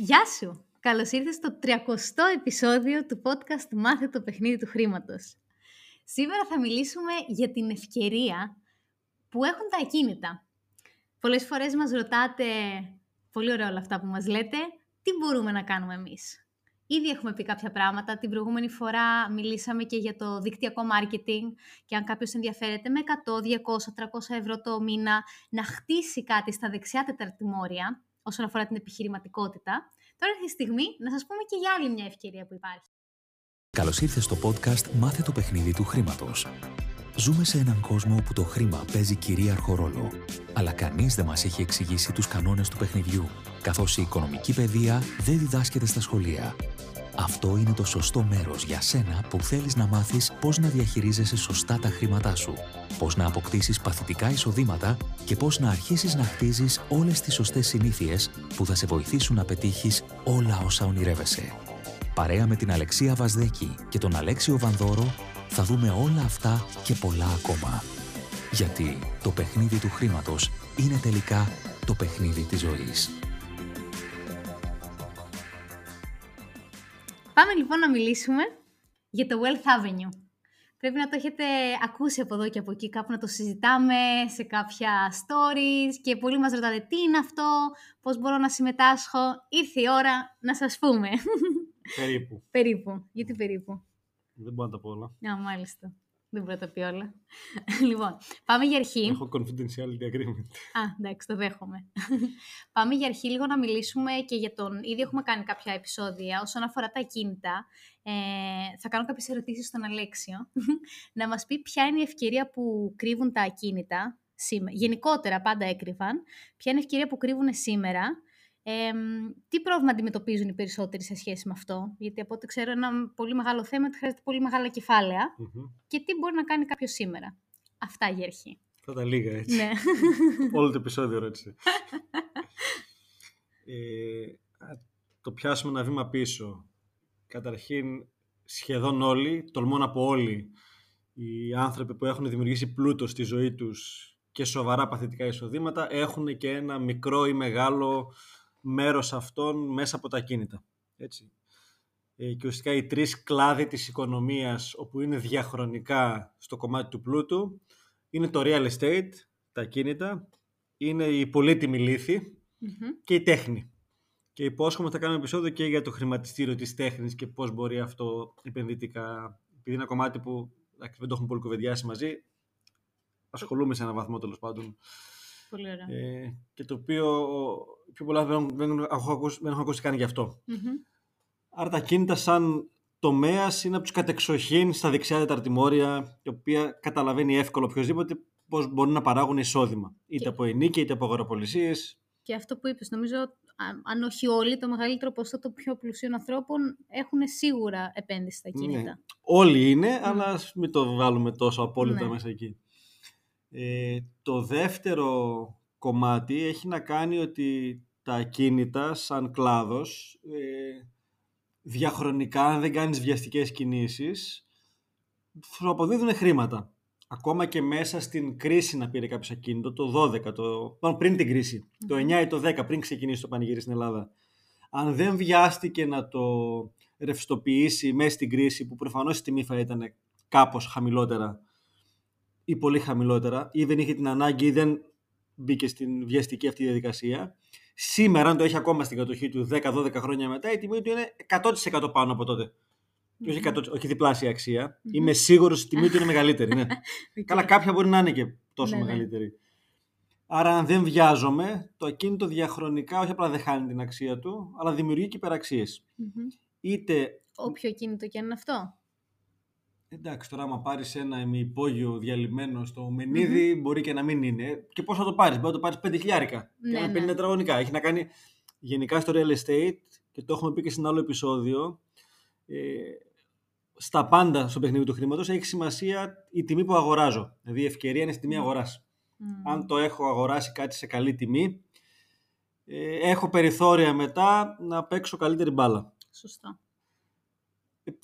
Γεια σου! Καλώς ήρθες στο 30ο επεισόδιο του podcast «Μάθε το παιχνίδι του χρήματος». Σήμερα θα μιλήσουμε για την ευκαιρία που έχουν τα ακίνητα. Πολλές φορές μας ρωτάτε, πολύ ωραία όλα αυτά που μας λέτε, τι μπορούμε να κάνουμε εμείς. Ήδη έχουμε πει κάποια πράγματα. Την προηγούμενη φορά μιλήσαμε και για το δικτυακό marketing και αν κάποιος ενδιαφέρεται με 100, 200, 300 ευρώ το μήνα να χτίσει κάτι στα δεξιά τεταρτημόρια όσον αφορά την επιχειρηματικότητα, τώρα έχει η στιγμή να σας πούμε και για άλλη μια ευκαιρία που υπάρχει. Καλώς ήρθες στο podcast «Μάθε το παιχνίδι του χρήματος». Ζούμε σε έναν κόσμο όπου το χρήμα παίζει κυρίαρχο ρόλο, αλλά κανείς δεν μας έχει εξηγήσει τους κανόνες του παιχνιδιού, καθώς η οικονομική παιδεία δεν διδάσκεται στα σχολεία. Αυτό είναι το σωστό μέρος για σένα που θέλεις να μάθεις πώς να διαχειρίζεσαι σωστά τα χρήματά σου, πώς να αποκτήσεις παθητικά εισοδήματα και πώς να αρχίσεις να χτίζεις όλες τις σωστές συνήθειες που θα σε βοηθήσουν να πετύχεις όλα όσα ονειρεύεσαι. Παρέα με την Αλεξία Βασδέκη και τον Αλέξιο Βανδόρο θα δούμε όλα αυτά και πολλά ακόμα. Γιατί το παιχνίδι του χρήματος είναι τελικά το παιχνίδι της ζωής. Πάμε λοιπόν να μιλήσουμε για το Wealth Avenue. Πρέπει να το έχετε ακούσει από εδώ και από εκεί, κάπου να το συζητάμε σε κάποια stories και πολλοί μας ρωτάτε τι είναι αυτό, πώς μπορώ να συμμετάσχω; Ήρθε η ώρα να σας πούμε. Περίπου. περίπου. Γιατί περίπου; Δεν μπορώ να τα πω όλα. Α, μάλιστα. Δεν μπορώ να τα πει όλα. λοιπόν, πάμε για αρχή. Έχω confidentiality agreement. Α, εντάξει, το δέχομαι. πάμε για αρχή λίγο να μιλήσουμε και για τον... Ήδη έχουμε κάνει κάποια επεισόδια όσον αφορά τα ακίνητα. Ε, θα κάνω κάποιες ερωτήσεις στον Αλέξιο. να μας πει ποια είναι η ευκαιρία που κρύβουν τα ακίνητα. Σήμερα. Γενικότερα πάντα έκρυβαν. Ποια είναι η ευκαιρία που κρύβουν σήμερα ε, τι πρόβλημα αντιμετωπίζουν οι περισσότεροι σε σχέση με αυτό, γιατί από ό,τι ξέρω ένα πολύ μεγάλο θέμα ότι χρειάζεται πολύ μεγάλα και τι μπορεί να κάνει κάποιος σήμερα; Αυτά για αρχή. Θα τα λίγα έτσι. Ναι. Όλο το επεισόδιο ρώτησε. ε, το πιάσουμε ένα βήμα πίσω. Καταρχήν, σχεδόν όλοι, τολμώ να πω όλοι, οι άνθρωποι που έχουν δημιουργήσει πλούτο στη ζωή τους και σοβαρά παθητικά εισοδήματα έχουν και ένα μικρό ή μεγάλο μέρος αυτών μέσα από τα κίνητα. Έτσι. Ε, και ουσιαστικά οι τρεις κλάδοι της οικονομίας όπου είναι διαχρονικά στο κομμάτι του πλούτου είναι το real estate, τα κίνητα, είναι η πολύτιμη και η τέχνη. Και υπόσχομαι θα κάνουμε επεισόδιο και για το χρηματιστήριο της τέχνης και πώς μπορεί αυτό επενδυτικά, επειδή είναι ένα κομμάτι που δεν το έχουμε πολύ κουβεντιάσει μαζί, ασχολούμαι σε έναν βαθμό τέλος πάντων Πολύ ωραία. Ε, και το οποίο πιο πολλά δεν, δεν, έχω, ακούσει, δεν έχω ακούσει καν γι' αυτό. Άρα τα κίνητα σαν τομέας είναι από τους κατεξοχήν στα δεξιά τεταρτημόρια, η οποία καταλαβαίνει εύκολο οποιοδήποτε πώς μπορούν να παράγουν εισόδημα. Είτε και... από ενίκεια είτε από αγοραπολισίε. Και αυτό που είπες, νομίζω, αν όχι όλοι, το μεγαλύτερο ποσό των πιο πλουσίων ανθρώπων έχουν σίγουρα επένδυση στα κίνητα. Ναι. Όλοι είναι, αλλά μην το βάλουμε τόσο απόλυτα ναι. μέσα εκεί. Ε, το δεύτερο κομμάτι έχει να κάνει ότι τα ακίνητα σαν κλάδος ε, διαχρονικά, αν δεν κάνεις βιαστικές κινήσεις, σου αποδίδουν χρήματα. Ακόμα και μέσα στην κρίση να πήρε κάποιος ακίνητο, το 12, το, πριν την κριση το 9 ή το 10, πριν ξεκινήσει το πανηγύρι στην Ελλάδα. Αν δεν βιάστηκε να το ρευστοποιήσει μέσα στην κρίση, που προφανώς η τιμή θα ήταν κάπως χαμηλότερα ή πολύ χαμηλότερα, ή δεν είχε την ανάγκη ή δεν μπήκε στην βιαστική αυτή διαδικασία. Σήμερα, αν το έχει ακόμα στην κατοχή του 10-12 χρόνια μετά, η τιμή του είναι 100% πάνω από τότε. Mm-hmm. Όχι, 100, όχι διπλάσια αξία. Mm-hmm. Είμαι σίγουρος ότι η τιμή του είναι μεγαλύτερη. Ναι. okay. Καλά, κάποια μπορεί να είναι και τόσο ναι, ναι. μεγαλύτερη. Άρα, αν δεν βιάζομαι, το ακίνητο διαχρονικά όχι απλά δεν χάνει την αξία του, αλλά δημιουργεί και υπεραξίες. Mm-hmm. Είτε. Όποιο ακίνητο και αν είναι αυτό. Εντάξει, τώρα άμα πάρεις ένα ημιυπόγειο διαλυμένο στο μενιδι μπορεί και να μην είναι. Και πώς θα το πάρεις, Μπορεί να το πάρεις 5 χιλιάρικα. Ναι, και ένα 50 ναι. τετραγωνικά. Έχει να κάνει γενικά στο real estate και το έχουμε πει και σε ένα άλλο επεισόδιο. Ε, στα πάντα στο παιχνίδι του χρήματος έχει σημασία η τιμή που αγοράζω. Δηλαδή η ευκαιρία είναι στη τιμή αγοράς. Αν το έχω αγοράσει κάτι σε καλή τιμή, ε, έχω περιθώρια μετά να παίξω καλύτερη μπάλα. Σωστό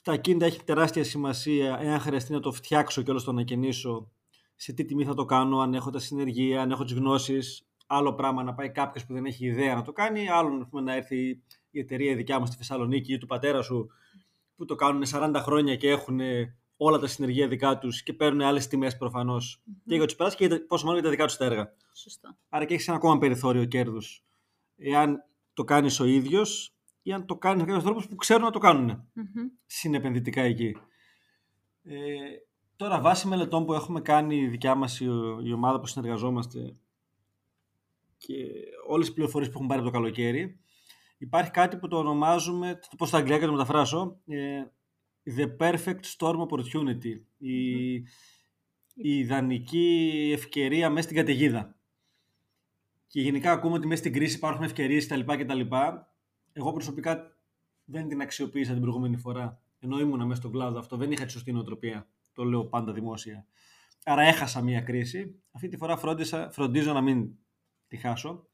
τα κίνητα έχει τεράστια σημασία εάν χρειαστεί να το φτιάξω και όλο το ανακαινήσω σε τι τιμή θα το κάνω, αν έχω τα συνεργεία, αν έχω τις γνώσεις. Άλλο πράγμα να πάει κάποιος που δεν έχει ιδέα να το κάνει, άλλο πούμε, να έρθει η εταιρεία η δικιά μου στη Θεσσαλονίκη ή του πατέρα σου που το κάνουν 40 χρόνια και έχουν όλα τα συνεργεία δικά τους και παίρνουν άλλες τιμές προφανώς και για τους πελάτε και πόσο μάλλον για τα δικά τους τα έργα. Σωστό. Άρα και έχεις ένα ακόμα περιθώριο κέρδους. Εάν το κάνεις ο ίδιος ή αν το κάνει με κάποιους τρόπου που ξέρουν να το κάνουν συνεπενδυτικά εκεί. Ε, τώρα, βάσει μελετών που έχουμε κάνει η δικιά μας η, η ομάδα που συνεργαζόμαστε και όλες τις πληροφορίες που έχουμε πάρει από το καλοκαίρι, υπάρχει κάτι που το ονομάζουμε, θα το πω στα αγγλικά και το μεταφράσω, ε, The Perfect Storm Opportunity. Η, η ιδανική ευκαιρία μέσα στην καταιγίδα. Και γενικά ακούμε ότι μέσα στην κρίση υπάρχουν ευκαιρίες κτλ. Εγώ προσωπικά δεν την αξιοποίησα την προηγούμενη φορά. Ενώ ήμουν μέσα στον κλάδο αυτό, δεν είχα τη σωστή νοοτροπία. Το λέω πάντα δημόσια. Άρα έχασα μία κρίση. Αυτή τη φορά φρόντισα, φροντίζω να μην τη χάσω.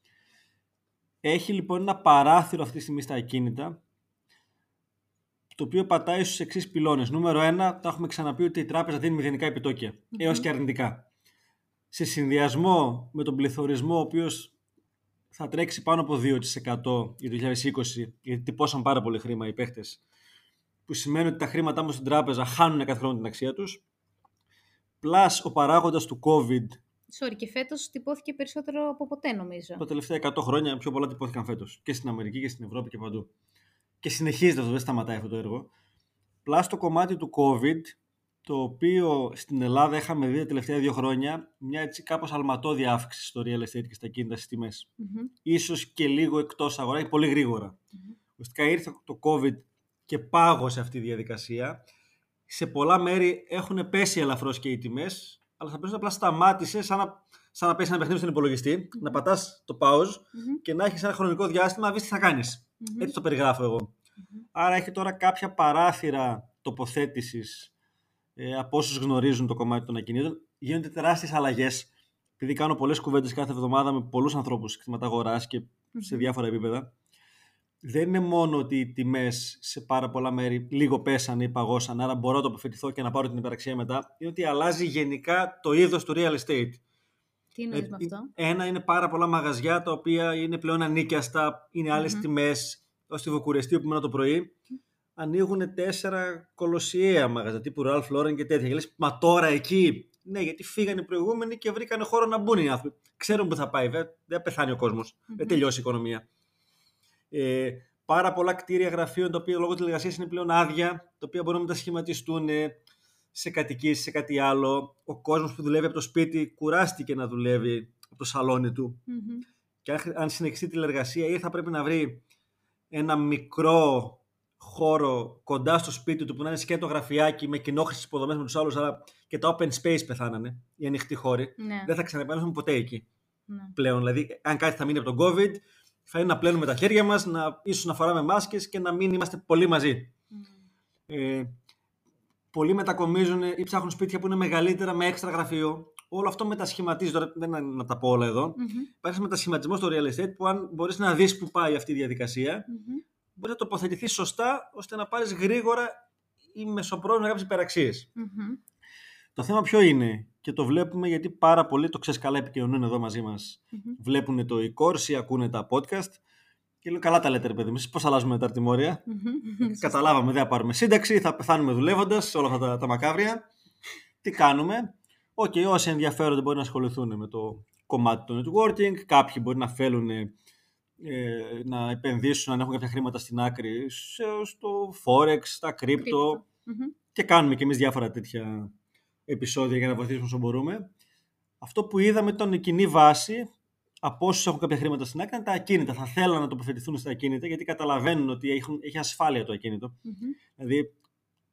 Έχει λοιπόν ένα παράθυρο αυτή τη στιγμή στα ακίνητα το οποίο πατάει στους εξής πυλώνες. Νούμερο ένα, τα έχουμε ξαναπεί ότι η τράπεζα δίνει μηδενικά επιτόκια, mm-hmm. έως και αρνητικά. Σε συνδυασμό με τον πληθωρισμό, ο οποίος θα τρέξει πάνω από 2% για το 2020, γιατί τυπώσαν πάρα πολύ χρήμα οι παίχτε, που σημαίνει ότι τα χρήματά μου στην τράπεζα χάνουν κάθε χρόνο την αξία τους. Plus ο παράγοντας του COVID. Sorry, και φέτος τυπώθηκε περισσότερο από ποτέ, νομίζω. Τα τελευταία 100 χρόνια πιο πολλά τυπώθηκαν φέτος. Και στην Αμερική και στην Ευρώπη και παντού και συνεχίζεται αυτό, δεν σταματάει αυτό το έργο. Πλάς το κομμάτι του COVID, το οποίο στην Ελλάδα είχαμε δει τα τελευταία δύο χρόνια μια έτσι κάπως αλματώδη αύξηση στο real estate και στα κίνητα στις τιμές. Mm-hmm. Ίσως και λίγο εκτός αγορά και πολύ γρήγορα. Mm-hmm. Ουσιαστικά ήρθε το COVID και πάγωσε αυτή τη διαδικασία. Σε πολλά μέρη έχουν πέσει ελαφρώς και οι τιμές, αλλά θα πρέπει απλά σταμάτησε σαν να, σαν να πέσει ένα παιχνίδι στον υπολογιστή, mm-hmm. να πατάς το pause και να έχεις ένα χρονικό διάστημα να δεις τι θα κάνεις. Mm-hmm. Έτσι το περιγράφω εγώ. Mm-hmm. Άρα έχει τώρα κάποια παράθυρα τοποθέτησης ε, από όσους γνωρίζουν το κομμάτι των ακινήτων. Γίνονται τεράστιες αλλαγές. Επειδή κάνω πολλές κουβέντες κάθε εβδομάδα με πολλούς ανθρώπους αγορά και mm-hmm. σε διάφορα επίπεδα. Δεν είναι μόνο ότι οι τιμές σε πάρα πολλά μέρη λίγο πέσανε ή παγώσαν, άρα μπορώ να το αποφετηθώ και να πάρω την υπεραξία μετά. Είναι ότι αλλάζει γενικά το είδος του real estate. Τι εννοείς με αυτό; Ένα είναι πάρα πολλά μαγαζιά τα οποία είναι πλέον ανίκιαστα, είναι άλλες mm-hmm. τιμές. Ω στη Βουκουρεστή που ήμουν το πρωί, ανοίγουν τέσσερα κολοσιαία μαγαζιά τύπου Ralph Lauren και τέτοια. Και λες, μα τώρα εκεί. Ναι, γιατί φύγανε οι προηγούμενοι και βρήκαν χώρο να μπουν οι άνθρωποι. Ξέρουν που θα πάει, δεν θα πεθάνει ο κόσμος. Mm-hmm. Δεν τελειώσει η οικονομία. Ε, πάρα πολλά κτίρια γραφείων τα οποία λόγω της εργασία είναι πλέον άδεια, τα οποία μπορούν να μετασχηματιστούν σε κατοικίε, σε κάτι άλλο. Ο κόσμος που δουλεύει από το σπίτι κουράστηκε να δουλεύει από το σαλόνι του. Mm-hmm. Και αν συνεχιστεί τη εργασία, ή θα πρέπει να βρει ένα μικρό χώρο κοντά στο σπίτι του που να είναι σκέτο γραφιάκι με κοινόχρηστε υποδομές με τους άλλους, αλλά και τα open space πεθάνανε, οι ανοιχτοί χώροι. Ναι. Δεν θα ξαναεπανέλθουμε ποτέ εκεί ναι. πλέον. Δηλαδή, αν κάτι θα μείνει από τον COVID, θα είναι να πλένουμε τα χέρια μας, να, ίσως να φοράμε μάσκες και να μην είμαστε πολύ μαζί. Ε, πολλοί μετακομίζουν ή ψάχνουν σπίτια που είναι μεγαλύτερα με έξτρα γραφείο. Όλο αυτό μετασχηματίζει. Τώρα δεν είναι να τα πω όλα εδώ. Mm-hmm. Υπάρχει ένας μετασχηματισμός στο real estate που, αν μπορείς να δεις που πάει αυτή η διαδικασία, mm-hmm. Μπορεί να τοποθετηθεί σωστά ώστε να πάρεις γρήγορα ή μεσοπρόθεσμα κάποιε υπεραξίες. Mm-hmm. Το θέμα ποιο είναι, και το βλέπουμε γιατί πάρα πολλοί το ξέρεις καλά επικοινωνούν εδώ μαζί μας. Mm-hmm. Βλέπουν το e-course ή ακούνε τα podcast. Και λέω, καλά τα λέτε, ρε παιδί μου. Πώς αλλάζουμε τα τεταρτημόρια. Mm-hmm. Καταλάβαμε, δεν θα πάρουμε σύνταξη, θα πεθάνουμε δουλεύοντας σε όλα αυτά τα, τα μακάβρια. Τι κάνουμε; OK, okay, όσοι ενδιαφέρονται μπορεί να ασχοληθούν με το κομμάτι του networking. Κάποιοι μπορεί να θέλουν ε, να επενδύσουν, να έχουν κάποια χρήματα στην άκρη στο forex, στα crypto. Mm-hmm. Και κάνουμε και εμείς διάφορα τέτοια επεισόδια για να βοηθήσουμε όσο μπορούμε. Αυτό που είδαμε ήταν η κοινή βάση από όσους έχουν κάποια χρήματα στην άκρη είναι τα ακίνητα. Θα θέλουν να τοποθετηθούν στα ακίνητα γιατί καταλαβαίνουν ότι έχουν, έχει ασφάλεια το ακίνητο. Mm-hmm. Δηλαδή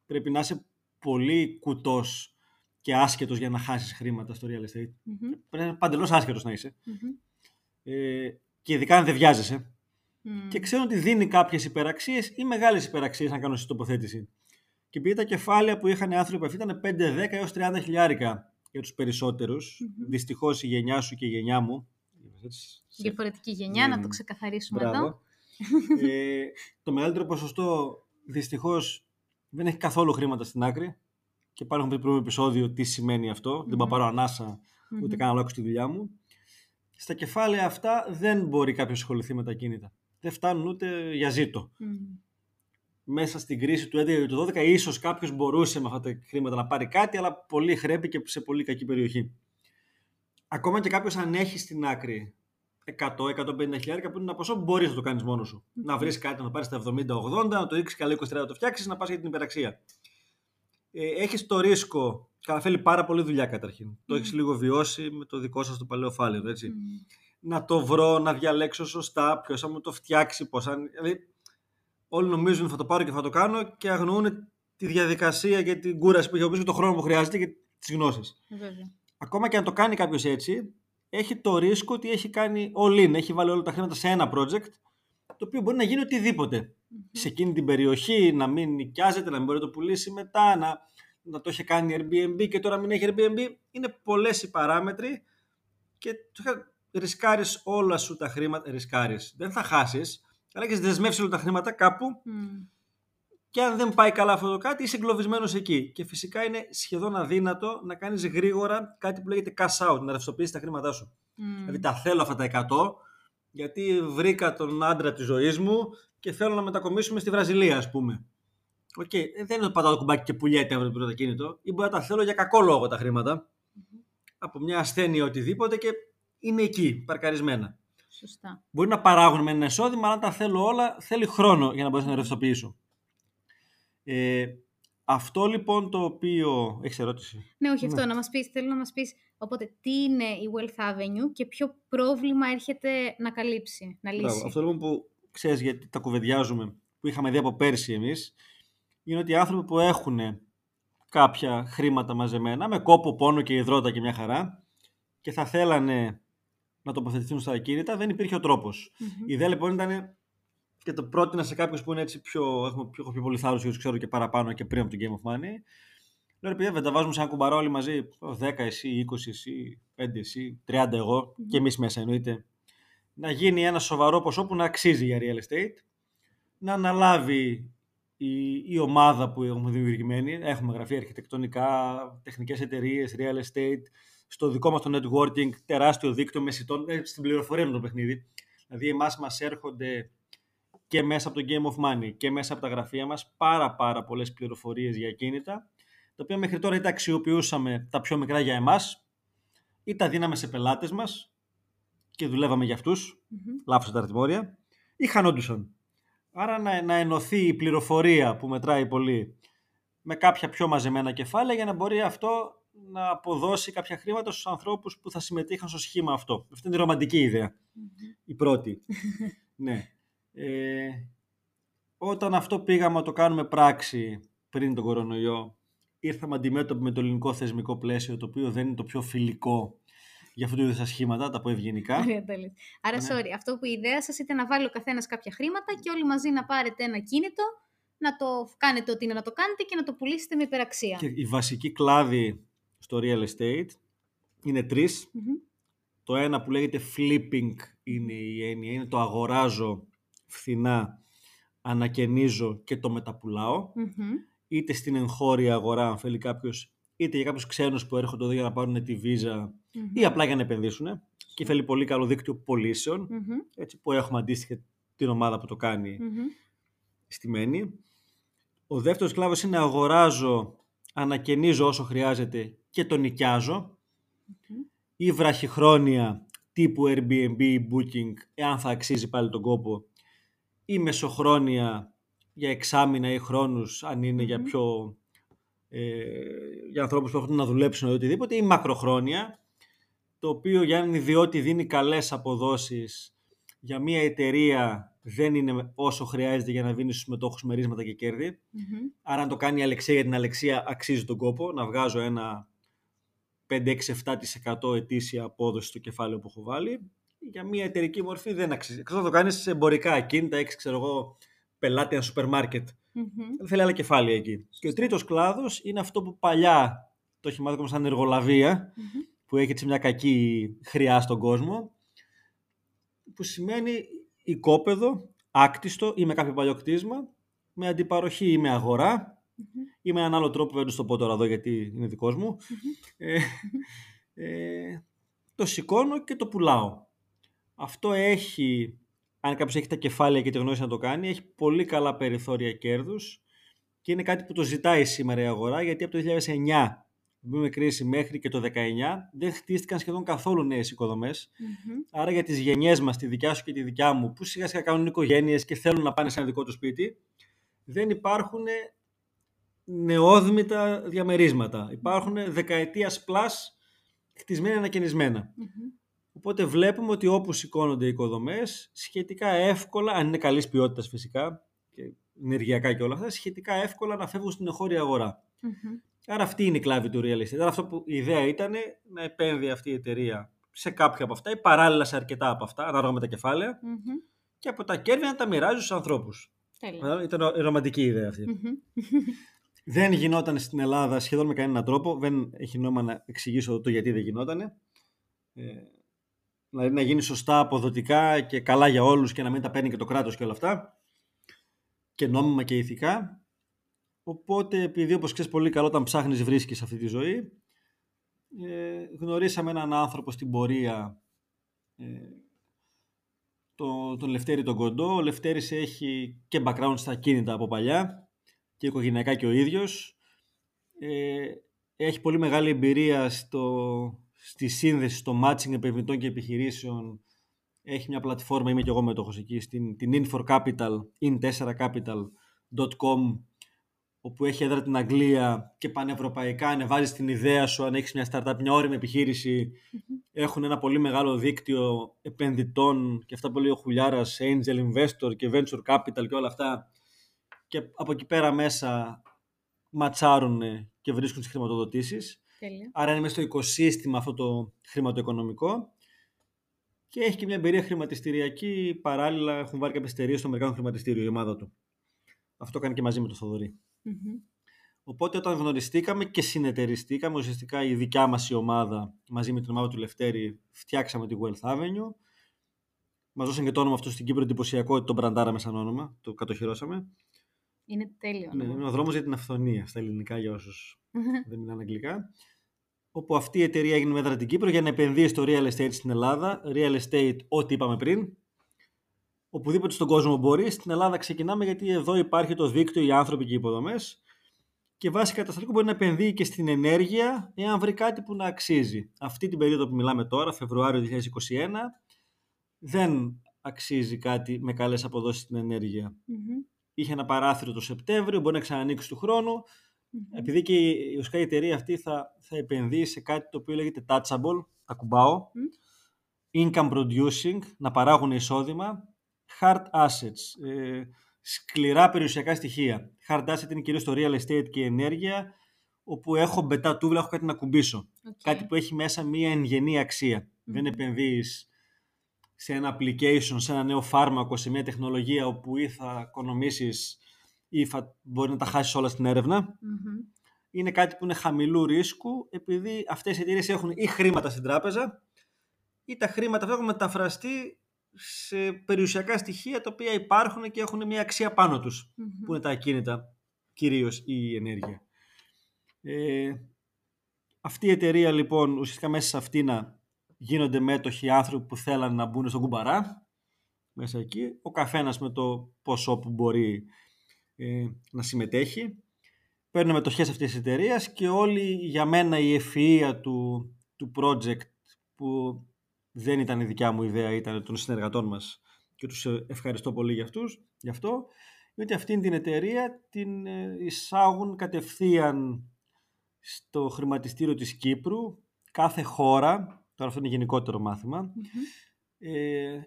πρέπει να είσαι πολύ κουτός και άσχετο για να χάσεις χρήματα στο real estate. Mm-hmm. Πρέπει να είναι παντελώς άσχετο να είσαι. Mm-hmm. Ε, και ειδικά αν δεν βιάζεσαι. Mm. Και ξέρω ότι δίνει κάποιες υπεραξίες ή μεγάλες υπεραξίες αν κάνω στη τοποθέτηση. Και επειδή τα κεφάλαια που είχαν οι άνθρωποι αυτοί ήταν 5, 10 έως 30 χιλιάρικα για τους περισσότερους. Mm-hmm. Δυστυχώς η γενιά σου και η γενιά μου. Διαφορετική γενιά, να το ξεκαθαρίσουμε εδώ. ε, το μεγαλύτερο ποσοστό δυστυχώς δεν έχει καθόλου χρήματα στην άκρη και πάλι έχουμε πει πριν επεισόδιο τι σημαίνει αυτό. Mm-hmm. Δεν πάω πάρω ανάσα, ούτε mm-hmm. καν στη δουλειά μου. Στα κεφάλαια αυτά δεν μπορεί κάποιος να ασχοληθεί με τα κίνητα. δεν φτάνουν ούτε για ζήτο. Μέσα στην κρίση του 11 και του 12 ίσως κάποιος μπορούσε με αυτά τα χρήματα να πάρει κάτι, αλλά πολύ χρέπει και σε πολύ κακή περιοχή. Ακόμα και κάποιος αν έχει στην άκρη 100-150 χιλιάρικα που είναι ένα ποσό που μπορείς να το κάνεις μόνος σου. Να βρεις κάτι, να το πάρεις στα 70-80, να το ρίξει καλά 20-30, να το φτιάξεις, να πας για την υπεραξία. Ε, έχεις το ρίσκο, θέλει πάρα πολύ δουλειά καταρχήν. Το έχεις λίγο βιώσει με το δικό σας το παλαιό φάλιρο, έτσι. Να το βρω, να διαλέξω σωστά, ποιος θα μου το φτιάξει, πώ. Δηλαδή, όλοι νομίζουν ότι θα το πάρω και θα το κάνω και αγνοούν τη διαδικασία και την κούραση που έχει ο το χρόνο που χρειάζεται και τις γνώσεις. Ακόμα και αν το κάνει κάποιος έτσι, έχει το ρίσκο ότι έχει κάνει all in, έχει βάλει όλα τα χρήματα σε ένα project, το οποίο μπορεί να γίνει Σε εκείνη την περιοχή, να μην νοικιάζεται, να μην μπορεί να το πουλήσει μετά, να, να το έχει κάνει Airbnb και τώρα μην έχει Airbnb. Είναι πολλές οι παράμετροι και ρισκάρεις όλα σου τα χρήματα. Ρισκάρεις. Δεν θα χάσεις, αλλά έχεις δεσμεύσει όλα τα χρήματα κάπου. Και αν δεν πάει καλά αυτό το κάτι, είσαι εγκλωβισμένος εκεί. Και φυσικά είναι σχεδόν αδύνατο να κάνεις γρήγορα κάτι που λέγεται cash out, να ρευστοποιήσεις τα χρήματά σου. Mm. Δηλαδή τα θέλω αυτά τα 100, γιατί βρήκα τον άντρα της ζωής μου και θέλω να μετακομίσουμε στη Βραζιλία, ας πούμε. OK, okay. Ε, δεν είναι το πατάω το κουμπάκι και πουλιέται αύριο το ακίνητο, ή μπορεί να τα θέλω για κακό λόγο τα χρήματα. Mm-hmm. Από μια ασθένεια οτιδήποτε και είναι εκεί, παρκαρισμένα. Σωστά. Μπορεί να παράγουν μεν ένα εισόδημα, αλλά αν τα θέλω όλα, θέλει χρόνο για να μπορέσω να ρευστοποιήσω. Ε, αυτό λοιπόν το οποίο... Έχεις ερώτηση; Ναι, όχι αυτό. Ναι. Να μας πεις, θέλω να μας πεις, οπότε, τι είναι η Wealth Avenue και ποιο πρόβλημα έρχεται να καλύψει, να λύσει; Μπράβο. Αυτό λοιπόν που ξέρεις γιατί τα κουβεντιάζουμε, που είχαμε δει από πέρσι εμείς, είναι ότι οι άνθρωποι που έχουν κάποια χρήματα μαζεμένα, με κόπο, πόνο και υδρότα και μια χαρά, και θα θέλανε να τοποθετηθούν στα ακίνητα, δεν υπήρχε ο τρόπος. Mm-hmm. Η ιδέα λοιπόν ήταν και το πρότεινα σε κάποιους που είναι έτσι πιο, έχουμε πιο, πιο πολύ θάρρο και τους ξέρω και παραπάνω και πριν από το Game of Money. Λέω επειδή δεν τα βάζουμε σε ένα κουμπαρό όλοι μαζί, 10 εσύ, 20 εσύ, 5 εσύ, 30 εγώ mm-hmm. και εμείς μέσα εννοείται. Να γίνει ένα σοβαρό ποσό που να αξίζει για real estate, να αναλάβει η, η ομάδα που έχουμε δημιουργημένη. Έχουμε γραφεία αρχιτεκτονικά, τεχνικές εταιρείες, real estate, στο δικό μας το networking, τεράστιο δίκτυο μεσητών, ε, στην πληροφορία με το παιχνίδι. Δηλαδή, εμάς μας έρχονται και μέσα από το Game of Money και μέσα από τα γραφεία μας πάρα πάρα πολλές πληροφορίες για κίνητα τα οποία μέχρι τώρα είτε αξιοποιούσαμε τα πιο μικρά για εμάς ή τα δίναμε σε πελάτες μας και δουλεύαμε για αυτούς, mm-hmm. λάθος τα αρτημόρια, ή χανόντουσαν. Άρα να, να ενωθεί η πληροφορία που μετράει πολύ με κάποια πιο μαζεμένα κεφάλαια για να μπορεί αυτό να αποδώσει κάποια χρήματα στους ανθρώπους που θα συμμετείχαν στο σχήμα αυτό. Αυτή είναι η ρομαντική ιδέα, mm-hmm. η πρώτη. ναι. Ε, όταν αυτό πήγαμε να το κάνουμε πράξη πριν τον κορονοϊό, ήρθαμε αντιμέτωποι με το ελληνικό θεσμικό πλαίσιο, το οποίο δεν είναι το πιο φιλικό για αυτού του είδους τα σχήματα, τα πω ευγενικά. Άρα, ναι. sorry, αυτό που η ιδέα σας ήταν να βάλει ο καθένας κάποια χρήματα και όλοι μαζί να πάρετε ένα κίνητο, να το κάνετε ό,τι είναι να το κάνετε και να το πουλήσετε με υπεραξία. Και η βασική κλάδη στο real estate είναι τρεις. Το ένα που λέγεται flipping είναι η έννοια, είναι το αγοράζω φθηνά ανακαινίζω και το μεταπουλαω είτε στην εγχώρια αγορά αν θέλει κάποιος, είτε για κάποιους ξένους που έρχονται εδώ για να πάρουν τη βίζα ή απλά για να επενδύσουν. Και θέλει πολύ καλό δίκτυο έτσι, που έχουμε αντίστοιχα την ομάδα που το κάνει στη Μένη. Ο δεύτερος κλάδος είναι αγοράζω, ανακαινίζω όσο χρειάζεται και το νοικιάζω. Ή βραχυχρόνια τύπου Airbnb booking εάν θα αξίζει πάλι τον κόπο. Ή μεσοχρόνια για εξάμηνα ή χρόνους αν είναι για πιο ε, για ανθρώπους που έχουν να δουλέψουν ή οτιδήποτε. Ή μακροχρόνια το οποίο για έναν ιδιώτη δίνει καλές αποδόσεις για μια εταιρεία δεν είναι όσο χρειάζεται για να δίνει στους μετόχους μερίσματα και κερδη Άρα αν το κάνει η Αλεξία για την Αλεξία αξίζει τον κόπο να βγάζω ένα 5-6-7% ετήσια απόδοση στο κεφάλαιο που έχω βάλει για μια εταιρική μορφή δεν αξίζει. Εκτός να το κάνεις σε εμπορικά ακίνητα, έχει ξέρω εγώ πελάτη ένα σούπερ μάρκετ. Mm-hmm. Θέλει άλλα κεφάλαια εκεί. Και ο τρίτος κλάδος είναι αυτό που παλιά το έχει μάθει σαν εργολαβία, mm-hmm. Που έχει έτσι μια κακή χρειά στον κόσμο, που σημαίνει οικόπεδο, άκτιστο ή με κάποιο παλιό κτίσμα, με αντιπαροχή ή με αγορά, mm-hmm. ή με έναν άλλο τρόπο που δεν το πω τώρα εδώ γιατί είναι δικός μου. Ε, ε, το σηκώνω και το πουλάω. Αυτό έχει αν κάποιος έχει τα κεφάλαια και τη γνώση να το κάνει, έχει πολύ καλά περιθώρια κέρδους και είναι κάτι που το ζητάει σήμερα η αγορά, γιατί από το 2009 μπούμε κρίση μέχρι και το 2019 δεν χτίστηκαν σχεδόν καθόλου νέες Άρα για τις γενιές μας, τη δικιά σου και τη δικιά μου, που σιγά σιγά κάνουν οικογένειες και θέλουν να πάνε σε ένα δικό τους σπίτι, δεν υπάρχουν νεόδμητα διαμερίσματα. Υπάρχουν δεκαετίας plus χτισμένα ανακαινισμένα. Οπότε βλέπουμε ότι όπου σηκώνονται οι οικοδομές, σχετικά εύκολα, αν είναι καλής ποιότητας φυσικά, και ενεργειακά και όλα αυτά, σχετικά εύκολα να φεύγουν στην εγχώρια Άρα αυτή είναι η κλάβη του real estate. Άρα αυτό που η ιδέα ήταν να επένδυε αυτή η εταιρεία σε κάποια από αυτά ή παράλληλα σε αρκετά από αυτά, ανάλογα με τα κεφαλαια και από τα κέρδη να τα μοιράζει στους ανθρώπους. Τέλεια. Ήταν ρομαντική ιδέα δεν γινόταν στην Ελλάδα σχεδόν με κανέναν τρόπο. Δεν έχει νόημα να εξηγήσω το γιατί δεν γινόταν. Ε, δηλαδή να γίνει σωστά, αποδοτικά και καλά για όλους και να μην τα παίρνει και το κράτος και όλα αυτά. Και νόμιμα και ηθικά. Οπότε, επειδή όπως ξέρεις πολύ καλό όταν ψάχνεις βρίσκεις αυτή τη ζωή, ε, γνωρίσαμε έναν άνθρωπο στην πορεία, ε, το, τον Λευτέρη τον Κοντό. Ο Λευτέρης έχει και background στα κίνητα από παλιά και οικογενειακά και ο ίδιος. Ε, έχει πολύ μεγάλη εμπειρία στο, στη σύνδεση, στο matching επενδυτών και επιχειρήσεων. Έχει μια πλατφόρμα, είμαι και εγώ μετόχος εκεί, στην, την In4 Capital, in4capital.com όπου έχει έδρα την Αγγλία και πανευρωπαϊκά ανεβάζεις την ιδέα σου αν έχεις μια startup, μια όρημη Έχουν ένα πολύ μεγάλο δίκτυο επενδυτών και αυτά που λέει ο Χουλιάρας, angel investor και venture capital και όλα αυτά. Και από εκεί πέρα μέσα ματσάρουν και βρίσκουν τις χρηματοδοτήσεις. Άρα είναι μέσα στο οικοσύστημα αυτό το χρηματοοικονομικό. Και έχει και μια εμπειρία χρηματιστηριακή. Παράλληλα έχουν βάλει κάποιε εταιρείε στο Αμερικάνο χρηματιστήριο η ομάδα του. Αυτό κάνει και μαζί με τον Θοδωρή. Οπότε όταν γνωριστήκαμε και συνεταιριστήκαμε, ουσιαστικά η δικιά μας η ομάδα μαζί με την ομάδα του Λευτέρη φτιάξαμε τη Wealth Avenue. Μας δώσαν και το όνομα αυτό στην Κύπρο εντυπωσιακό ότι τον μπραντάραμε σαν όνομα, το κατοχυρώσαμε. Είναι τέλειο. Ναι, είναι ο δρόμος για την αυθονία στα ελληνικά για όσους δεν μιλάνε αγγλικά. Όπου αυτή η εταιρεία έγινε μέτρα την Κύπρο για να επενδύει στο real estate στην Ελλάδα. Real estate, ό,τι είπαμε πριν, οπουδήποτε στον κόσμο μπορεί. Στην Ελλάδα ξεκινάμε γιατί εδώ υπάρχει το δίκτυο, οι άνθρωποι και οι υποδομές. Και βάσει καταστατικού μπορεί να επενδύει και στην ενέργεια, εάν βρει κάτι που να αξίζει. Αυτή την περίοδο που μιλάμε τώρα, Φεβρουάριο 2021, δεν αξίζει κάτι με καλές αποδόσεις στην ενέργεια. Είχε ένα παράθυρο το Σεπτέμβριο, μπορεί να ξανανοίξει του χρόνου. Επειδή και η, η εταιρεία αυτή θα, θα επενδύει σε κάτι το οποίο λέγεται touchable, ακουμπάω, income producing, να παράγουν εισόδημα hard assets, ε, σκληρά περιουσιακά στοιχεία. Hard asset είναι κυρίως το real estate και η ενέργεια, όπου έχω μπετά τούβλα, έχω κάτι να κουμπίσω. Κάτι που έχει μέσα μία εγγενή Δεν επενδύεις σε ένα application, σε ένα νέο φάρμακο, σε μια τεχνολογία όπου ή θα οικονομήσεις ή θα μπορεί να τα χάσεις όλα στην ερευνα Είναι κάτι που είναι χαμηλού ρίσκου, επειδή αυτές οι εταιρείες έχουν ή χρήματα στην τράπεζα, ή τα χρήματα αυτά έχουν μεταφραστεί σε περιουσιακά στοιχεία τα οποία υπάρχουν και έχουν μια αξία πάνω τους, που είναι τα ακίνητα, κυρίως η ενέργεια. Ε, αυτή η εταιρεία λοιπόν, ουσιαστικά μέσα σε αυτή να γίνονται μέτοχοι άνθρωποι που θέλαν να μπουν στον κουμπαρά, μέσα εκεί, ο καθένας με το ποσό που μπορεί ε, να συμμετέχει. Παίρνουν μετοχές αυτής της εταιρείας και όλη για μένα η ευφυΐα του, του project που δεν ήταν η δικιά μου ιδέα, ήταν των συνεργατών μας και τους ευχαριστώ πολύ για, αυτούς, γι' αυτό, είναι ότι αυτήν την εταιρεία την ε, εισάγουν κατευθείαν στο χρηματιστήριο της Κύπρου, κάθε χώρα, τώρα αυτό είναι γενικότερο μάθημα, mm-hmm. ε,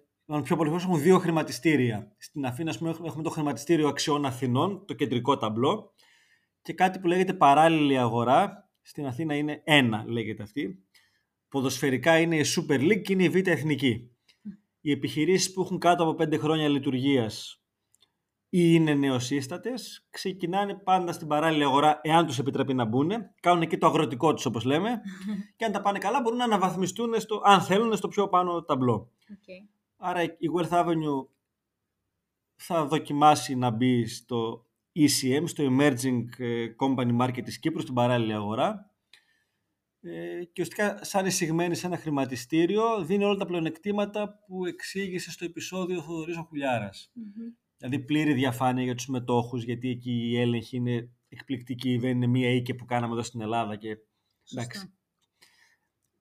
πιο πολύ έχουν δύο χρηματιστήρια. Στην Αθήνα πούμε, έχουμε το χρηματιστήριο αξιών Αθηνών, το κεντρικό ταμπλό, και κάτι που λέγεται παράλληλη αγορά. Στην Αθήνα είναι ένα, λέγεται αυτή ποδοσφαιρικά είναι η Super League και είναι η Β' Εθνική. Οι επιχειρήσεις που έχουν κάτω από 5 χρόνια λειτουργίας ή είναι νεοσύστατες, ξεκινάνε πάντα στην παράλληλη αγορά, εάν τους επιτρέπει να μπουν, κάνουν εκεί το αγροτικό τους όπως λέμε, και αν τα πάνε καλά μπορούν να αναβαθμιστούν, στο, αν θέλουν, στο πιο πάνω ταμπλό. Okay. Άρα η Wealth Avenue θα δοκιμάσει να μπει στο ECM, στο Emerging ε, Company Market της Κύπρου, στην παράλληλη αγορά, ε, και ουσιαστικά σαν εισηγμένη σε ένα χρηματιστήριο δίνει όλα τα πλεονεκτήματα που εξήγησε στο επεισόδιο ο Θοδωρής ο χουλιαρας Δηλαδή πλήρη διαφάνεια για τους μετόχους, γιατί εκεί η έλεγχη είναι εκπληκτική, δεν είναι μία οίκη που κάναμε εδώ στην Ελλάδα και εντάξει,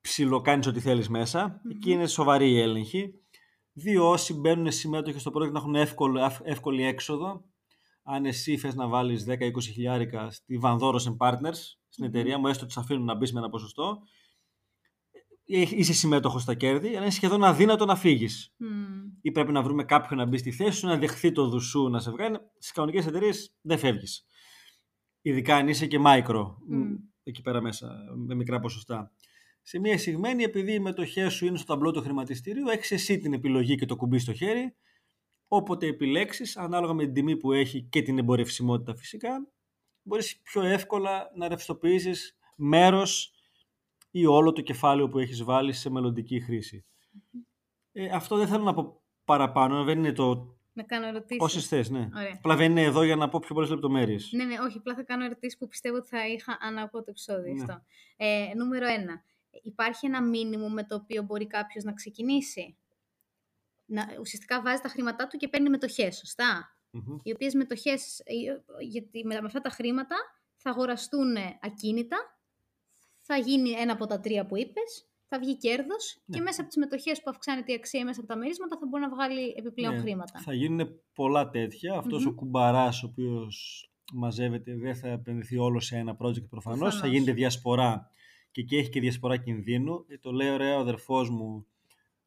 ψιλοκάνεις ό,τι θέλεις μέσα. Εκεί είναι σοβαρή η έλεγχη. Δύο όσοι μπαίνουν συμμέτοχοι στο project να έχουν εύκολο, εύκολη έξοδο. Αν εσύ θες να βάλεις 10-20 χιλιάρικα στη Van Partners, στην εταιρεία μου, έστω ότι σε αφήνουν να μπεις με ένα ποσοστό, ε, είσαι συμμέτοχος στα κέρδη, αλλά είναι σχεδόν αδύνατο να φύγεις. Mm. Ή πρέπει να βρούμε κάποιον να μπει στη θέση σου, να δεχθεί το δουσού, να σε βγάλει. Στις κανονικές εταιρείες δεν φεύγεις. Ειδικά αν είσαι και micro, mm. εκεί πέρα μέσα, με μικρά ποσοστά. Σε μια εισηγμένη, επειδή οι μετοχές σου είναι στο ταμπλό του χρηματιστήριου, έχεις εσύ την επιλογή και το κουμπί στο χέρι. Όποτε επιλέξεις, ανάλογα με την τιμή που έχει και την εμπορευσιμότητα φυσικά, μπορείς πιο εύκολα να ρευστοποιήσεις μέρος ή όλο το κεφάλαιο που έχεις βάλει σε μελλοντική Ε, αυτό δεν θέλω να πω παραπάνω, δεν είναι το να κάνω ερωτήσεις. Όσε θες, ναι. Ωραία. Απλά δεν είναι εδώ για να πω πιο πολλές λεπτομέρειες. Ναι, ναι, όχι. Απλά θα κάνω ερωτήσεις που πιστεύω ότι θα είχα αν ακούω το επεισόδιο ναι. αυτό. Ε, νούμερο ένα. Υπάρχει ένα μήνυμο με το οποίο μπορεί κάποιος να ξεκινήσει; Να, ουσιαστικά βάζει τα χρήματά του και παίρνει μετοχές, σωστά; Mm-hmm. Οι οποίες μετοχές, ε, γιατί με αυτά τα χρήματα θα αγοραστούν ακίνητα, θα γίνει ένα από τα τρία που είπες θα βγει κέρδος ναι. και μέσα από τις μετοχές που αυξάνεται η αξία μέσα από τα μερίσματα θα μπορεί να βγάλει επιπλέον ναι. χρήματα. Θα γίνουν πολλά τέτοια. Αυτός ο κουμπαράς ο οποίος μαζεύεται δεν θα επενδυθεί όλο σε ένα project προφανώς. Θα γίνεται διασπορά και εκεί έχει και διασπορά κινδύνου. Ε, το λέει ωραία ο αδερφός μου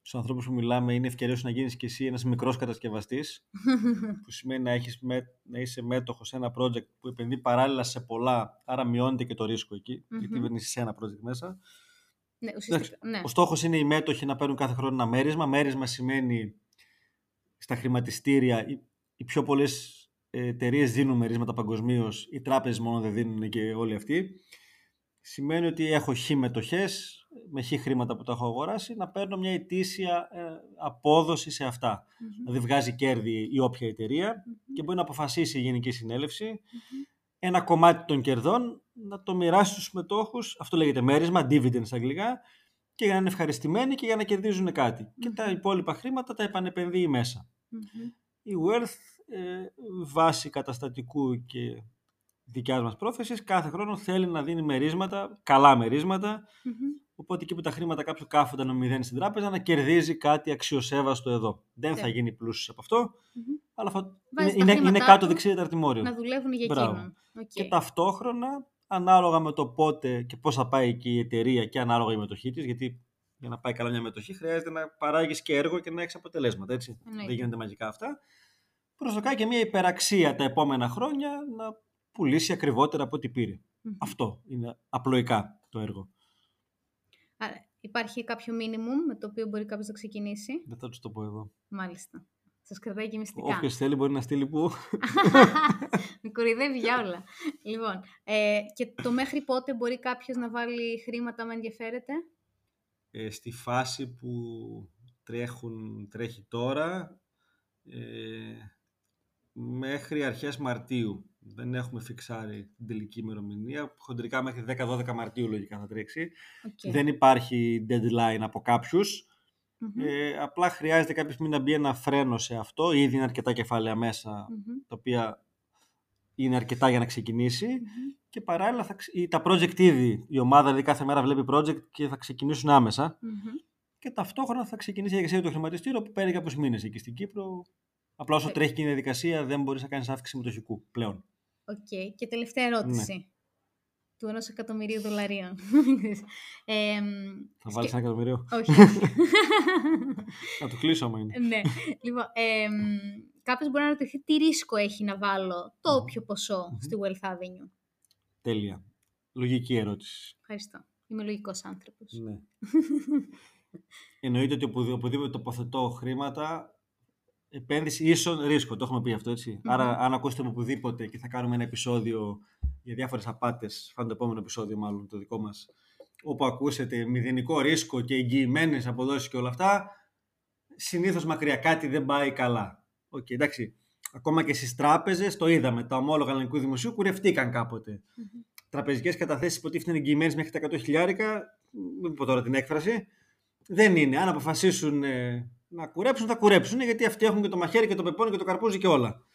στου ανθρώπους που μιλάμε, είναι ευκαιρία να γίνεις και εσύ ένας μικρός κατασκευαστής. που σημαίνει να, έχεις να είσαι μέτοχος σε ένα project που επενδύει παράλληλα σε πολλά, άρα μειώνεται και το ρίσκο εκεί, γιατί δεν είσαι σε ένα project μέσα. Ναι, ουσιαστικά, ναι. Ο στόχος είναι οι μέτοχοι να παίρνουν κάθε χρόνο ένα μέρισμα. Μέρισμα σημαίνει στα χρηματιστήρια οι, οι πιο πολλές εταιρείες δίνουν μερίσματα παγκοσμίως, οι τράπεζες μόνο δεν δίνουν και όλοι αυτοί. Σημαίνει ότι έχω χ μετοχές, με χ χρήματα που τα έχω αγοράσει, να παίρνω μια ετήσια ε, απόδοση σε αυτά. Mm-hmm. Δηλαδή βγάζει κέρδη η όποια εταιρεία και μπορεί να αποφασίσει η Γενική ένα κομμάτι των κερδών να το μοιράσει στους μετόχους, αυτό λέγεται μέρισμα, dividend στα αγγλικά, και για να είναι ευχαριστημένοι και για να κερδίζουν Και τα υπόλοιπα χρήματα τα επανεπενδύει Η Wealth, ε, βάση καταστατικού και δικιάς μας πρόθεσης, κάθε χρόνο θέλει να δίνει μερίσματα, καλά Οπότε εκεί που τα χρήματα κάποιου κάθονταν να μηδέν στην τράπεζα, να κερδίζει κάτι αξιοσέβαστο εδώ. Δεν θα γίνει πλούσιος από αυτό, αλλά θα... είναι, είναι, κάτω δεξί τεταρτημόριο. Να δουλεύουν για εκείνον. Okay. Και ταυτόχρονα, ανάλογα με το πότε και πώς θα πάει και η εταιρεία και ανάλογα η μετοχή της, γιατί για να πάει καλά μια μετοχή χρειάζεται να παράγεις και έργο και να έχεις αποτελέσματα. Έτσι. Δεν γίνονται μαγικά αυτά. Προσδοκάει και μια υπεραξία τα επόμενα χρόνια να πουλήσει ακριβότερα από ό,τι πήρε. Αυτό είναι απλοϊκά το έργο. Άρα, υπάρχει κάποιο minimum με το οποίο μπορεί κάποιος να ξεκινήσει; Δεν θα τους το πω εδώ. Μάλιστα. Σας κρατάει και μυστικά. Όποιος θέλει μπορεί να στείλει που. Με κορυδεύει για όλα. Λοιπόν, ε, και το μέχρι πότε μπορεί κάποιος να βάλει χρήματα, με ενδιαφέρεται; Ε, στη φάση που τρέχουν, τρέχει τώρα, ε, μέχρι αρχές Μαρτίου. Δεν έχουμε φιξάρει την τελική ημερομηνία. Χοντρικά μέχρι 10-12 Μαρτίου λογικά θα τρέξει. Δεν υπάρχει deadline από κάποιους. Ε, απλά χρειάζεται κάποια στιγμή να μπει ένα φρένο σε αυτό. Ήδη είναι αρκετά κεφάλαια μέσα, τα οποία είναι αρκετά για να ξεκινήσει. Και παράλληλα θα, τα project ήδη, η ομάδα δηλαδή κάθε μέρα βλέπει project και θα ξεκινήσουν Και ταυτόχρονα θα ξεκινήσει η εργασία του χρηματιστήριο που παίρνει κάποιους μήνες εκεί στην Κύπρο. Απλά όσο ε. τρέχει και η διαδικασία δεν μπορείς να κάνεις αύξηση μετοχικού πλέον. OK. Okay. Και τελευταία ερώτηση. Ναι. Του ενός εκατομμυρίου δολαρίων. ε, θα βάλεις ένα εκατομμύριο; Όχι. Θα το κλείσω άμα είναι. ναι. Λοιπόν, ε, κάποιος μπορεί να ρωτηθεί τι ρίσκο έχει να βάλω το όποιο ποσό στη Wealth Avenue. Τέλεια. Λογική ερώτηση. Ευχαριστώ. Είμαι λογικός άνθρωπος. Ναι. Εννοείται ότι οπουδήποτε τοποθετώ χρήματα επένδυση ίσον ρίσκο. Το έχουμε πει αυτό, Άρα, αν ακούσετε με οπουδήποτε και θα κάνουμε ένα επεισόδιο για διάφορες απάτες, θα 'ναι το επόμενο επεισόδιο, μάλλον το δικό μας, όπου ακούσετε μηδενικό ρίσκο και εγγυημένες αποδόσεις και όλα αυτά, συνήθως μακριά κάτι δεν πάει καλά. OK, okay, εντάξει. Ακόμα και στις τράπεζες το είδαμε. Τα ομόλογα ελληνικού δημοσίου κουρευτήκαν κάποτε. τραπεζικές καταθέσεις που είναι εγγυημένες μέχρι τα 100 χιλιάρικα, μην πω τώρα την έκφραση, δεν είναι. Αν αποφασίσουν ε, να κουρέψουν, θα κουρέψουν, γιατί αυτοί έχουν και το μαχαίρι και το πεπόνι και το καρπούζι και όλα.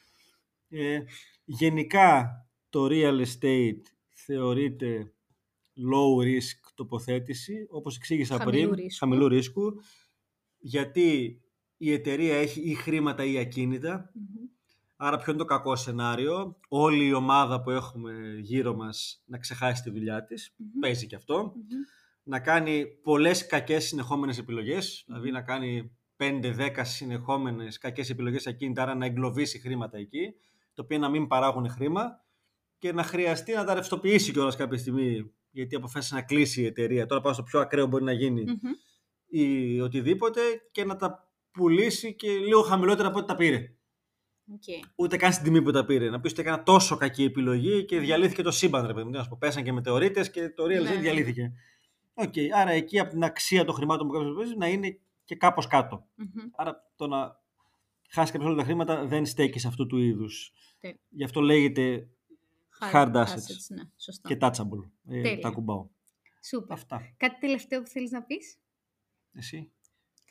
Ε, γενικά το real estate θεωρείται low risk τοποθέτηση, όπως εξήγησα Χαμηλού πριν, ρίσκου. χαμηλού ρίσκου, γιατί η εταιρεία έχει ή χρήματα ή ακίνητα, Μμμ. άρα ποιο είναι το κακό σενάριο, όλη η ομάδα που έχουμε γύρω μας να ξεχάσει τη δουλειά της, Μμμ. παίζει και αυτό, Μμμ. να κάνει πολλές κακές συνεχόμενες επιλογές, δηλαδή να κάνει 5-10 συνεχόμενες κακές επιλογές ακίνητα, άρα να εγκλωβίσει χρήματα εκεί, το οποίο να μην παράγουν χρήμα και να χρειαστεί να τα ρευστοποιήσει κιόλας κάποια στιγμή, γιατί αποφάσισε να κλείσει η εταιρεία. Τώρα πάω στο πιο ακραίο μπορεί να γίνει Μμμ. ή οτιδήποτε και να τα πουλήσει και λίγο χαμηλότερα από ό,τι τα πήρε. Οκ. Ούτε καν στην τιμή που τα πήρε. Να πεις ότι έκανα τόσο κακή επιλογή και διαλύθηκε το σύμπαν, ρε παιδί μου. Τι να σου πω, Πέσαν και μετεωρίτες και το real Ναι, estate ναι. διαλύθηκε. Οκ, άρα εκεί από την αξία των χρημάτων που κάποιος παίζει να είναι και κάπως κάτω. Μμμ. Άρα το να χάσεις κάποιο όλα τα χρήματα δεν στέκει σε αυτού του είδους. Τέλεια. Γι' αυτό λέγεται hard assets Ναι, σωστά. και touchable. Ε, Τέλεια. τα ακουμπάω. Σούπερ. Αυτά. Κάτι τελευταίο που θέλεις να πεις; Εσύ.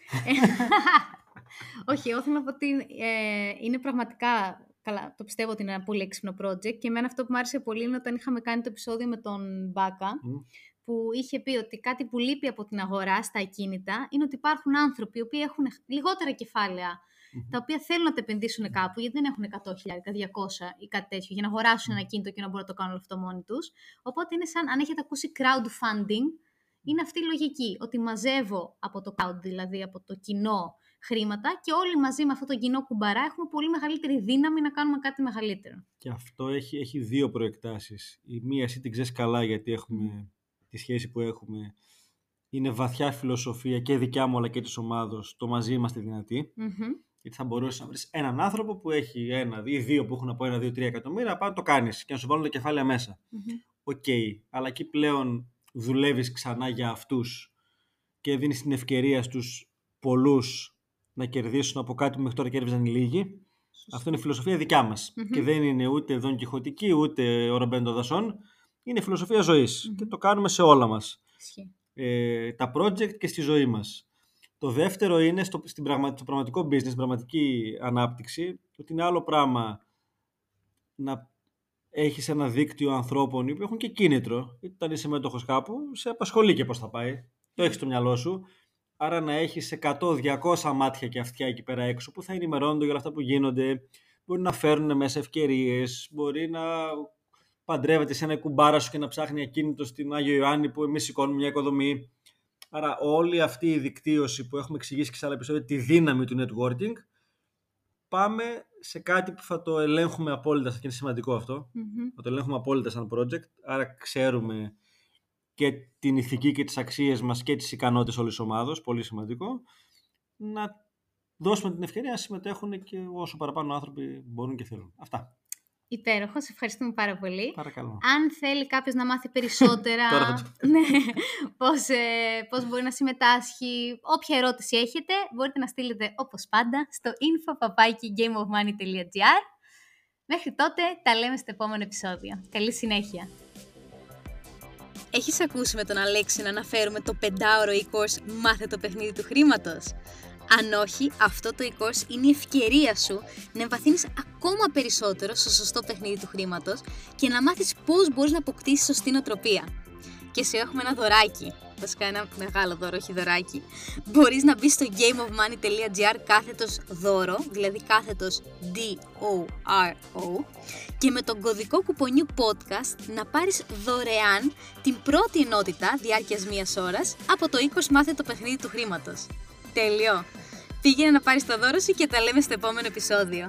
Όχι, εγώ θέλω να πω ότι ε, είναι πραγματικά, καλά, το πιστεύω ότι είναι ένα πολύ έξυπνο project και εμένα αυτό που μου άρεσε πολύ είναι όταν είχαμε κάνει το επεισόδιο με τον Μπάκα, Μμ. Που είχε πει ότι κάτι που λείπει από την αγορά στα ακίνητα είναι ότι υπάρχουν άνθρωποι οι οποίοι έχουν λιγότερα κεφάλαια, Μμμ. τα οποία θέλουν να τα επενδύσουν κάπου, γιατί δεν έχουν 100.000, 200 ή κάτι τέτοιο, για να αγοράσουν ένα κίνητο και να μπορούν να το κάνουν όλο αυτό μόνοι τους. Οπότε είναι σαν, αν έχετε ακούσει crowdfunding, είναι αυτή η λογική. Ότι μαζεύω από το crowd, δηλαδή από το κοινό, χρήματα και όλοι μαζί με αυτό το κοινό κουμπαρά έχουμε πολύ μεγαλύτερη δύναμη να κάνουμε κάτι μεγαλύτερο. Και αυτό έχει, έχει δύο προεκτάσεις. Η μία εσύ την ξέρεις καλά γιατί έχουμε τη σχέση που έχουμε. Είναι βαθιά φιλοσοφία και δικιά μου αλλά και της ομάδος. Το μαζί είμαστε δυνατοί. Μμμ. Γιατί θα μπορούσες να βρεις έναν άνθρωπο που έχει ένα ή δύο που έχουν από ένα, δύο, τρία εκατομμύρια, πάνω το κάνεις και να σου βάλουν τα κεφάλαια μέσα. Μμμ. Οκ. Αλλά εκεί πλέον δουλεύεις ξανά για αυτούς και δίνεις την ευκαιρία στους πολλούς να κερδίσουν από κάτι που μέχρι τώρα κέρδιζαν οι λίγοι. Αυτό είναι η φιλοσοφία δικιά μας. Μμμ. Και δεν είναι ούτε Δον Κιχωτική, ούτε ο Ρομπέν των Δασών. Είναι φιλοσοφία ζωής. Μμμ. Και το κάνουμε σε όλα μας. Ισχύει. Ε, τα project και στη ζωή μας. Το δεύτερο είναι στο, στην πραγμα, στο πραγματικό business, στην πραγματική ανάπτυξη, ότι είναι άλλο πράγμα να έχεις ένα δίκτυο ανθρώπων που έχουν και κίνητρο. Είτε όταν είσαι μέτοχος κάπου, σε απασχολεί και πώς θα πάει. Το έχεις στο μυαλό σου. Άρα να έχεις 100-200 μάτια και αυτιά εκεί πέρα έξω που θα ενημερώνονται για όλα αυτά που γίνονται. Μπορεί να φέρνουν μέσα ευκαιρίες, μπορεί να παντρεύεται σε ένα κουμπάρα σου και να ψάχνει ακίνητο στην Άγιο Ιωάννη που εμείς σηκώνουμε μια οικοδομή. Άρα όλη αυτή η δικτύωση που έχουμε εξηγήσει και σε άλλα επεισόδια, τη δύναμη του networking, πάμε σε κάτι που θα το ελέγχουμε απόλυτα και είναι σημαντικό αυτό. Μμμ. Θα το ελέγχουμε απόλυτα σαν project, άρα ξέρουμε και την ηθική και τις αξίες μας και τις ικανότητες όλης της ομάδος, πολύ σημαντικό, να δώσουμε την ευκαιρία να συμμετέχουν και όσο παραπάνω άνθρωποι μπορούν και θέλουν. Αυτά. Υπέροχο, σε ευχαριστούμε πάρα πολύ. Παρακαλώ. Αν θέλει κάποιος να μάθει περισσότερα Τώρα θα το- ναι, πώς, ε, πώς μπορεί να συμμετάσχει, όποια ερώτηση έχετε, μπορείτε να στείλετε όπως πάντα στο info.gameofmoney.gr Μέχρι τότε τα λέμε στο επόμενο επεισόδιο. Καλή συνέχεια! Έχεις ακούσει με τον Αλέξη να αναφέρουμε το πεντάωρο e-course «Μάθε το παιχνίδι του χρήματος». Αν όχι, αυτό το e-course είναι η ευκαιρία σου να εμβαθύνεις ακόμα περισσότερο στο σωστό παιχνίδι του χρήματος και να μάθεις πώς μπορείς να αποκτήσεις σωστή νοοτροπία. Και σε έχουμε ένα δωράκι. Βασικά ένα μεγάλο δώρο, όχι δωράκι. Μπορείς να μπεις στο gameofmoney.gr κάθετος δώρο, δηλαδή κάθετος D-O-R-O και με τον κωδικό κουπονιού podcast να πάρεις δωρεάν την πρώτη ενότητα διάρκειας μίας ώρας από το 20 μάθε το παιχνίδι του χρήματος. Τέλειο! Πήγαινε να πάρεις το δώρο σου και τα λέμε στο επόμενο επεισόδιο.